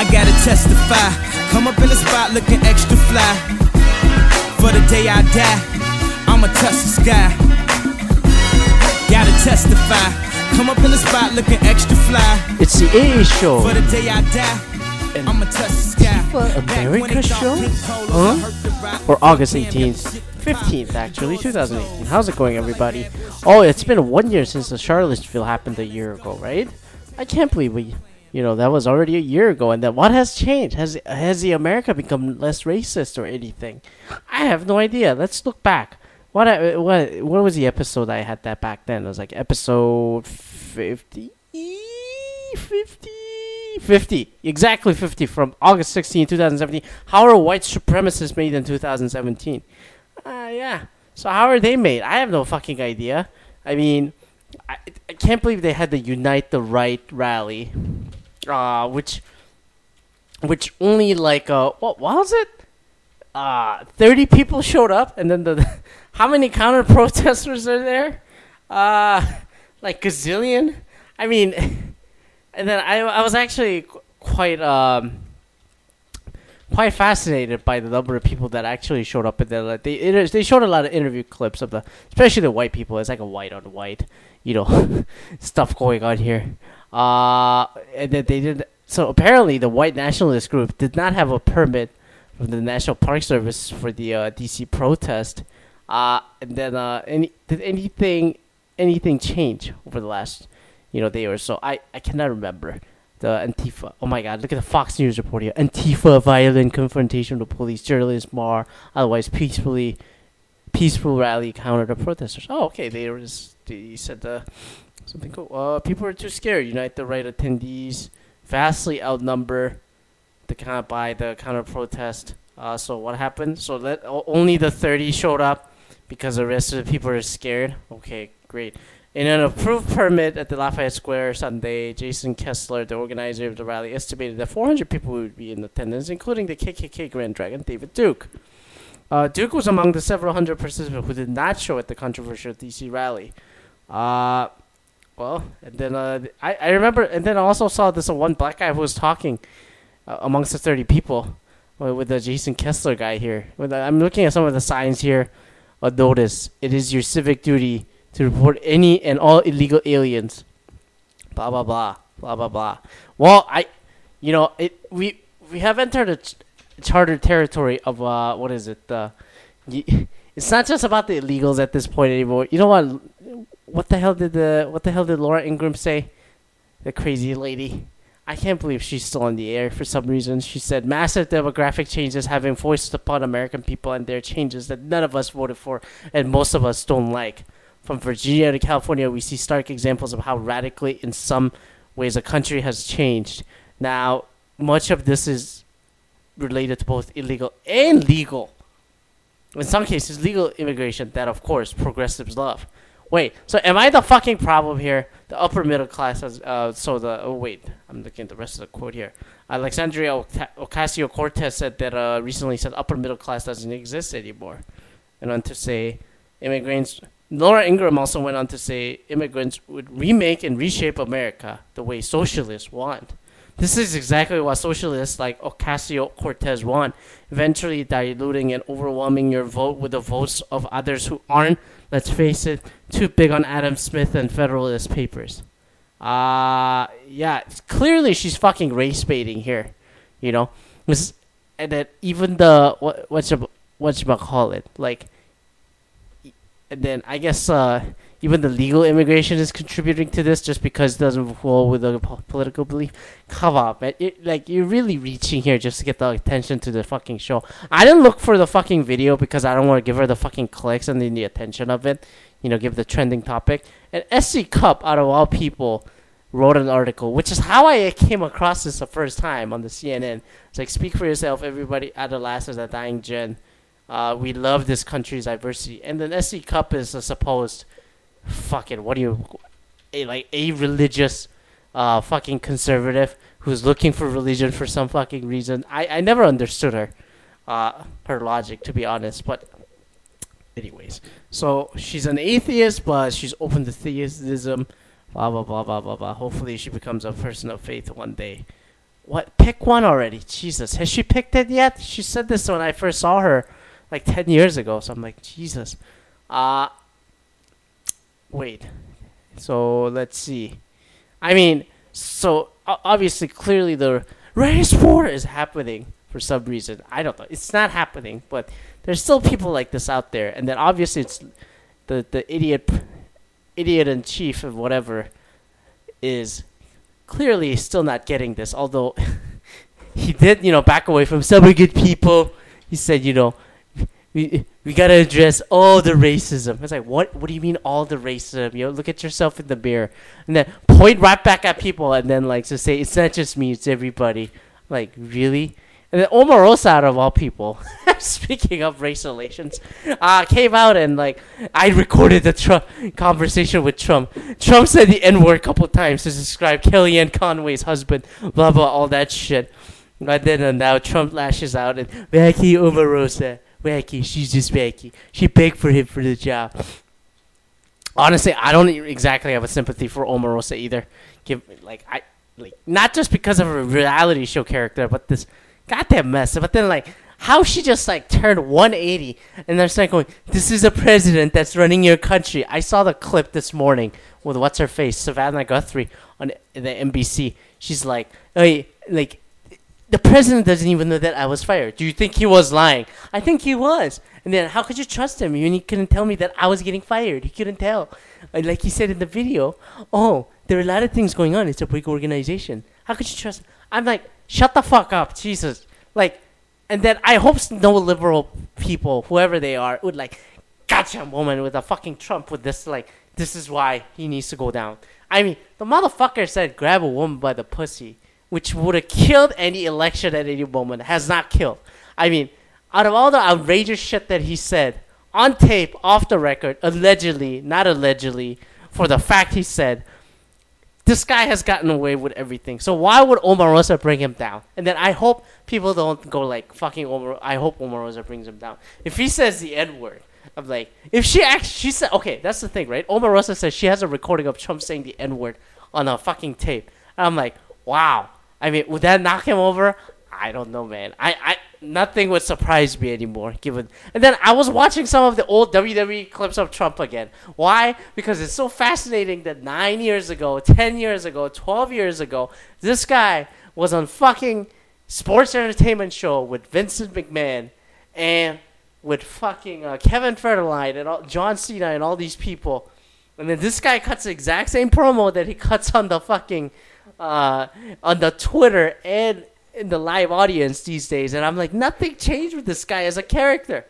I gotta testify. Come up in the spot looking extra fly. For the day I die, I'ma touch the sky. Gotta testify. Come up in the spot looking extra fly. It's the A show. For the day I die, I'ma touch the sky. Antifa America show? Huh? hurt. Or August 18th, 15th actually, 2018. How's it going, everybody? Oh, it's been one year since the Charlottesville happened a year ago, right? I can't believe we, you know, that was already a year ago. And then what has changed? Has has the America become less racist or anything? I have no idea. Let's look back. What what what was the episode I had that back then? It was like episode 50, 50, 50, exactly 50 from August 16, 2017. How are white supremacists made in 2017? Uh, yeah. So how are they made? I have no fucking idea. I mean, I, I can't believe they had the Unite the Right rally, uh, which, which only like uh, what was it? Uh, thirty people showed up, and then the, how many counter protesters are there? Uh, like gazillion. I mean, and then I I was actually qu- quite um quite fascinated by the number of people that actually showed up. And like, they inter- they showed a lot of interview clips of the, especially the white people. It's like a white on white, you know, stuff going on here. Uh, and then they did. So apparently, the white nationalist group did not have a permit from the National Park Service for the uh, DC protest. Uh, and then uh, any did anything anything change over the last you know day or so? I I cannot remember the Antifa. Oh my God! Look at the Fox News report here. Antifa violent confrontation with police. Journalists mar otherwise peacefully peaceful rally counter the protesters. Oh, okay. They were just, they said uh, something cool. Uh, people are too scared. Unite the right attendees vastly outnumber the kind by the counter protest. Uh, so what happened? So let only the thirty showed up because the rest of the people are scared. Okay, great. In an approved permit at the Lafayette Square Sunday, Jason Kessler, the organizer of the rally, estimated that 400 people would be in attendance, including the KKK Grand Dragon David Duke. Uh, Duke was among the several hundred participants who did not show at the controversial DC rally. Uh, well, and then uh, I, I remember, and then I also saw this one black guy who was talking uh, amongst the 30 people with the Jason Kessler guy here. I'm looking at some of the signs here. Uh, notice it is your civic duty to report any and all illegal aliens. Blah blah blah blah blah blah. Well, I, you know, it we we have entered a ch- chartered territory of uh what is it? Uh, y- it's not just about the illegals at this point anymore. You know what? What the hell did the what the hell did Laura Ingraham say? The crazy lady. I can't believe she's still on the air for some reason. She said massive demographic changes have been forced upon American people, and they're changes that none of us voted for, and most of us don't like. From Virginia to California, we see stark examples of how radically, in some ways, a country has changed. Now, much of this is related to both illegal and legal. In some cases, legal immigration that, of course, progressives love. Wait, so am I the fucking problem here? The upper middle class has, uh, so the, oh wait, I'm looking at the rest of the quote here. Alexandria Ocasio Cortez said that, uh, recently said upper middle class doesn't exist anymore. And on to say, immigrants, Laura Ingraham also went on to say immigrants would remake and reshape America the way socialists want. This is exactly what socialists like Ocasio Cortez want, eventually diluting and overwhelming your vote with the votes of others who aren't, let's face it, too big on Adam Smith and Federalist Papers. Uh, yeah, clearly she's fucking race baiting here, you know? And then even the, what, what's what's about call it? Like, and then I guess uh, even the legal immigration is contributing to this just because it doesn't fall with the political belief. Come on, man! Like you're really reaching here just to get the attention to the fucking show. I didn't look for the fucking video because I don't want to give her the fucking clicks and then the attention of it. You know, give the trending topic. And S.E. Cupp, out of all people, wrote an article, which is how I came across this the first time on the CNN. It's like, speak for yourself, everybody. At the last is a dying gen. Uh, we love this country's diversity. And then S.E. Cupp is a supposed fucking what do you a like a religious uh fucking conservative who's looking for religion for some fucking reason. I I never understood her uh her logic to be honest, but anyways. So she's an atheist but she's open to theism. Blah blah blah blah blah blah. Hopefully she becomes a person of faith one day. what? Pick one already. Jesus, has she picked it yet? She said this when I first saw her, like ten years ago. So I'm like, Jesus. Uh wait. So let's see. I mean, so obviously, clearly the race war is happening for some reason. I don't know. It's not happening, but there's still people like this out there, and then obviously it's the the idiot, idiot in chief of whatever, is clearly still not getting this. Although he did, you know, back away from some good people. He said, you know, we we gotta address all the racism. It's like what what do you mean all the racism? You know, look at yourself in the mirror and then point right back at people and then like to say it's not just me, it's everybody. Like really? And then Omarosa out of all people, speaking of race relations, uh, came out and like I recorded the Trump conversation with Trump. Trump said the N word a couple times to describe Kellyanne Conway's husband, blah blah all that shit. But then uh, now Trump lashes out and Becky Omarosa Wacky. She's just wacky. She begged for him for the job. Honestly, I don't exactly have a sympathy for Omarosa either. Give like I like not just because of a reality show character, but this goddamn mess. But then like how she just like turned 180 and they're starting going, "This is a president that's running your country." I saw the clip this morning with what's her face, Savannah Guthrie on the NBC. She's like, "Hey, like the president doesn't even know that I was fired. Do you think he was lying? I think he was. And then how could you trust him he couldn't tell me that I was getting fired? He couldn't tell. Uh, like he said in the video, oh, there are a lot of things going on. It's a big organization. How could you trust? I'm like, shut the fuck up, Jesus. Like, and then I hope no liberal people, whoever they are, would like, gotcha woman with a fucking Trump with this like, this is why he needs to go down. I mean, the motherfucker said grab a woman by the pussy which would have killed any election at any moment, has not killed. I mean, out of all the outrageous shit that he said on tape, off the record, allegedly, not allegedly, for the fact he said, this guy has gotten away with everything. So why would Omarosa bring him down? And then I hope people don't go like fucking Omar. I hope Omarosa brings him down. If he says the N word, I'm like, if she actually, she said, okay, that's the thing, right? Omarosa says she has a recording of Trump saying the N word on a fucking tape. And I'm like, wow, I mean, would that knock him over? I don't know, man. I, I nothing would surprise me anymore. Given and then I was watching some of the old WWE clips of Trump again. Why? Because it's so fascinating that nine years ago, ten years ago, twelve years ago, this guy was on fucking sports entertainment show with Vincent McMahon and with fucking uh, Kevin Federline and all, John Cena and all these people. And then this guy cuts the exact same promo that he cuts on the fucking uh, on the Twitter and in the live audience these days, and I'm like, nothing changed with this guy as a character.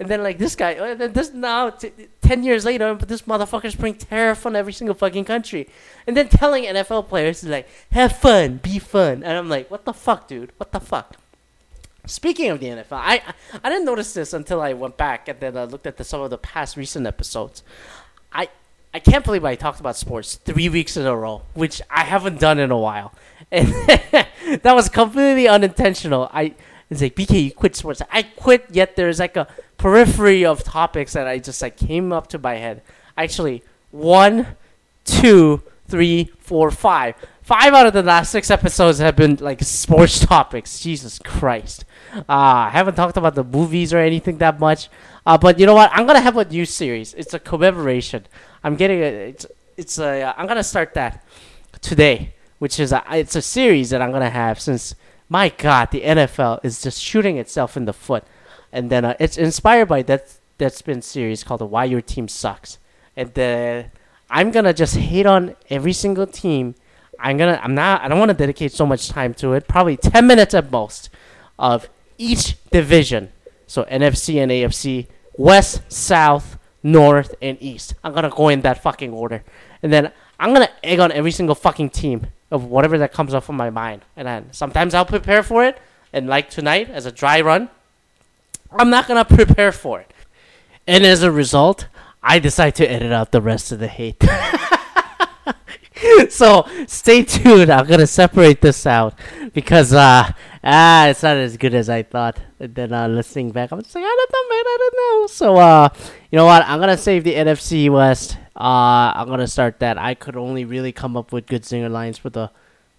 And then like this guy, uh, this now t- ten years later, but this motherfucker's bring terror on every single fucking country, and then telling NFL players like, have fun, be fun, and I'm like, what the fuck, dude? What the fuck? Speaking of the NFL, I I didn't notice this until I went back and then I looked at the, some of the past recent episodes. I I can't believe I talked about sports three weeks in a row, which I haven't done in a while, and that was completely unintentional. I it's like BK, you quit sports. I quit, yet there's like a periphery of topics that I just like came up to my head. Actually, one, two, three, four, five. Five out of the last six episodes have been like sports topics. Jesus Christ. Uh, I haven't talked about the movies or anything that much. Uh, but you know what? I'm gonna have a new series. It's a commemoration I'm getting a it's it's a I'm gonna start that today, which is a it's a series that I'm gonna have since my God the NFL is just shooting itself in the foot, and then uh, it's inspired by that that's been series called Why Your Team Sucks, and then I'm gonna just hate on every single team. I'm gonna I'm not I don't want to dedicate so much time to it. Probably ten minutes at most of each division. So NFC and AFC, West, South, north, and east. I'm gonna go in that fucking order, and then I'm gonna egg on every single fucking team of whatever that comes up from my mind. And then sometimes I'll prepare for it, and like tonight as a dry run, I'm not gonna prepare for it. And as a result, I decide to edit out the rest of the hate. so stay tuned. I'm gonna separate this out because uh ah it's not as good as I thought. And then uh listening back, I'm just like I don't know, man. I don't know. So uh you know what? I'm gonna save the NFC West. Uh I'm gonna start that. I could only really come up with good singer lines for the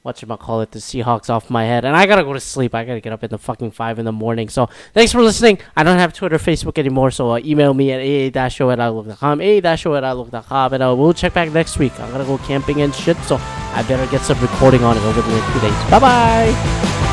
what you call it, the Seahawks off my head, and I gotta go to sleep. I gotta get up in the fucking five in the morning. So thanks for listening. I don't have Twitter, Facebook anymore, so uh, email me at aa-show at outlook.com, aa-show at outlook.com, and uh, we'll check back next week. I'm gonna go camping and shit, so I better get some recording on it over the next two days. Bye bye.